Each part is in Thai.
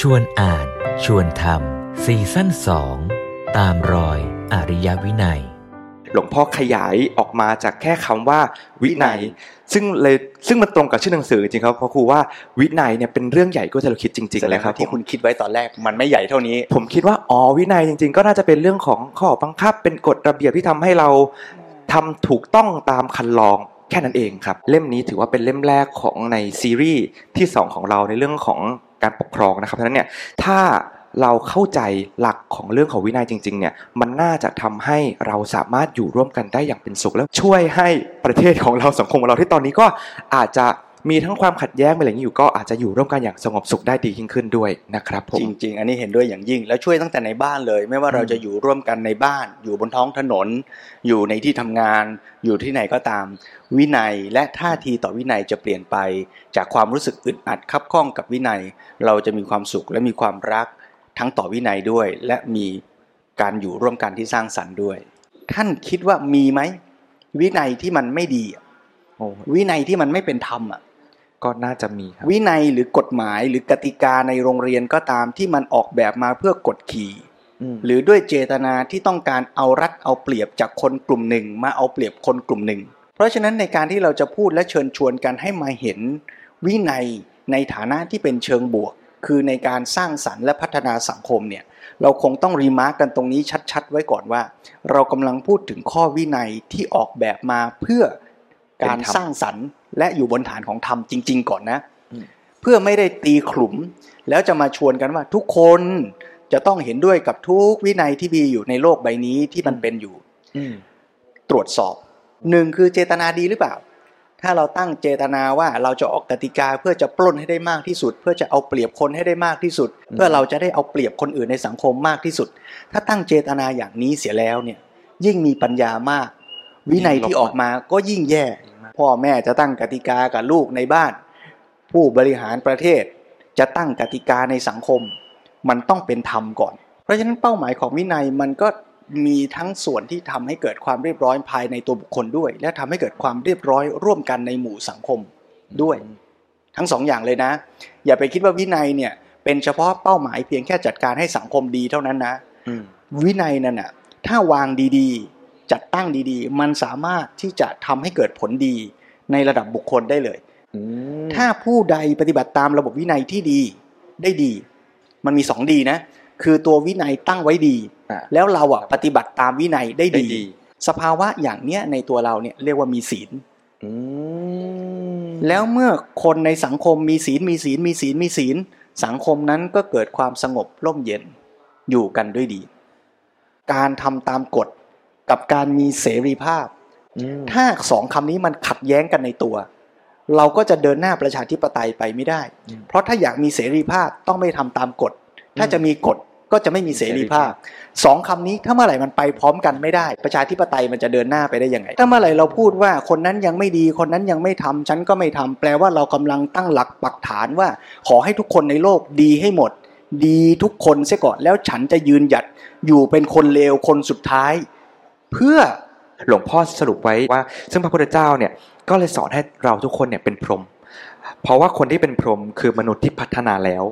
ชวนอ่าน ชวนทำซีซั่นสองตามรอยอริยวินัย หลวงพ่อขยายออกมาจากแค่คำว่า วินัย ซึ่งเลยซึ่งมันตรงกับชื่อหนังสือจริงครับเพราะครูว่าวินัยเนี่ยเป็นเรื่องใหญ่ก็จะเราคิดจริงๆเลยครับที่คุณคิดไว้ตอนแรกมันไม่ใหญ่เท่านี้ ผมคิดว่าอ๋อวินัยจริง ๆ ก็น่าจะเป็นเรื่องของข้อบังคับ เป็นกฎระเบียบที่ทำให้เราทำถูกต้องตามคันลองแค่นั้นเองครับ เล่มนี้ถือว่าเป็นเล่มแรกของในซีรีส์ที่สองของเราในเรื่องของ การปกครองนะครับเพราะฉะนั้นเนี่ยถ้าเราเข้าใจหลักของเรื่องของวินัยจริงๆเนี่ยมันน่าจะทำให้เราสามารถอยู่ร่วมกันได้อย่างเป็นสุขแล้วช่วยให้ประเทศของเราสังคมของเราที่ตอนนี้ก็อาจจะ มีทั้งความขัดแย้งไปอะไรอย่างนี้อยู่ก็อาจจะอยู่ร่วมกันอย่างสงบสุขได้ดียิ่งขึ้นด้วยนะครับผมจริง ๆ อันนี้เห็นด้วยอย่างยิ่ง แล้วช่วยตั้งแต่ในบ้านเลย ไม่ว่าเราจะอยู่ร่วมกันในบ้าน อยู่บนท้องถนน อยู่ในที่ทำงาน อยู่ที่ไหนก็ตาม วินัยและท่าทีต่อวินัยจะเปลี่ยนไป จากความรู้สึกอึดอัดคับข้องกับวินัย เราจะมีความสุขและมีความรักทั้งต่อวินัยด้วย และมีการอยู่ร่วมกันที่สร้างสรรค์ด้วย ท่านคิดว่ามีไหมวินัยที่มันไม่ดีอะโอ้วินัยที่มันไม่เป็นธรรมอะ ก็น่าจะมีครับวินัยหรือกฎหมายหรือกติกาในโรงเรียนก็ตามที่มันออกแบบมาเพื่อกดขี่อืมหรือด้วยเจตนาที่ต้องการเอารัดเอาเปรียบจากคนกลุ่มหนึ่ง มาเอาเปรียบคนกลุ่มหนึ่ง เพราะฉะนั้นในการที่เราจะพูดและเชิญชวนกันให้มาเห็น วินัยในฐานะที่เป็นเชิงบวก คือในการสร้างสรรค์และพัฒนาสังคมเนี่ยเราคงต้องรีมาร์กกันตรงนี้ชัด ๆ ไว้ก่อนว่า เรากำลังพูดถึงข้อวินัยที่ออกแบบมาเพื่อ การสร้างสรรค์และอยู่บนฐานของธรรมจริง ๆ ก่อนนะ เพื่อไม่ได้ตีขลุ่มแล้วจะมาชวนกันว่าทุกคนจะต้องเห็นด้วยกับทุกวินัยที่มีอยู่ในโลกใบนี้ที่มันเป็นอยู่อืมตรวจสอบหนึ่งคือเจตนาดีหรือเปล่า ถ้าเราตั้งเจตนาว่าเราจะออกกติกาเพื่อจะปล้นให้ได้มากที่สุด เพื่อจะเอาเปรียบคนให้ได้มากที่สุด เพื่อเราจะได้เอาเปรียบคนอื่นในสังคมมากที่สุด ถ้าตั้งเจตนาอย่างนี้เสียแล้วเนี่ย ยิ่งมีปัญญามาก วินัยที่ออกมาก็ยิ่งแย่ พ่อแม่จะตั้งกติกากับลูกในบ้าน ผู้บริหารประเทศจะตั้งกติกาในสังคม มันต้องเป็นธรรมก่อน เพราะฉะนั้นเป้าหมายของวินัยมันก็มีทั้งส่วนที่ทำให้เกิดความเรียบร้อยภายในตัวบุคคลด้วย และทำให้เกิดความเรียบร้อยร่วมกันในหมู่สังคมด้วย ทั้งสองอย่างเลยนะ อย่าไปคิดว่าวินัยเนี่ยเป็นเฉพาะเป้าหมายเพียงแค่จัดการให้สังคมดีเท่านั้นนะอืมวินัยนั่นน่ะถ้าวางดีๆ จัดตั้งดีๆ มันสามารถที่จะทำให้เกิดผลดีในระดับบุคคลได้เลยอืมถ้าผู้ใดปฏิบัติตามระบบวินัยที่ดีได้ดี มันมีสองดีนะ คือตัววินัยตั้งไว้ดีอะแล้วเราอะปฏิบัติตามวินัยได้ได้ดีดี สภาวะอย่างเนี้ยในตัวเราเนี่ยเรียกว่ามีศีลอืมแล้วเมื่อคนในสังคมมีศีลมีศีลมีศีลมีศีล สังคมนั้นก็เกิดความสงบร่มเย็นอยู่กันด้วยดี การทำตามกฎ กับการมีเสรีภาพอืมถ้าสองคำนี้มันขัดแย้งกันในตัว เราก็จะเดินหน้าประชาธิปไตยไปไม่ได้ เพราะถ้าอยากมีเสรีภาพต้องไม่ทำตามกฎ ถ้าจะมีกฎก็จะไม่มีเสรีภาพสองคำนี้ถ้าเมื่อไหร่มันไปพร้อมกันไม่ได้ ประชาธิปไตยมันจะเดินหน้าไปได้ยังไง ถ้าเมื่อไหร่เราพูดว่าคนนั้นยังไม่ดีคนนั้นยังไม่ทำฉันก็ไม่ทำแปลว่าเรากำลังตั้งหลักปักฐานว่า ขอให้ทุกคนในโลกดีให้หมด ดีทุกคนเสียก่อนแล้วฉันจะยืนหยัดอยู่เป็นคนเลวคนสุดท้าย เพื่อหลวงพ่อสรุปไว้ว่า ซึ่งพระพุทธเจ้าเนี่ยก็เลยสอนให้เราทุกคนเนี่ยเป็นพรหมเพราะว่าคนที่เป็นพรหมคือมนุษย์ที่พัฒนาแล้ว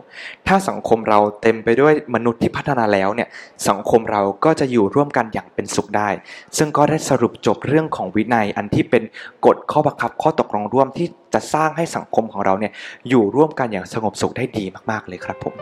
ถ้าสังคมเราเต็มไปด้วยมนุษย์ที่พัฒนาแล้วเนี่ยสังคมเราก็จะอยู่ร่วมกันอย่างเป็นสุขได้ ซึ่งก็ได้สรุปจบเรื่องของวินัยอันที่เป็นกฎข้อบังคับข้อตกลงร่วมที่จะสร้างให้สังคมของเราเนี่ยอยู่ร่วมกันอย่างสงบสุขได้ดีมากๆเลยครับผม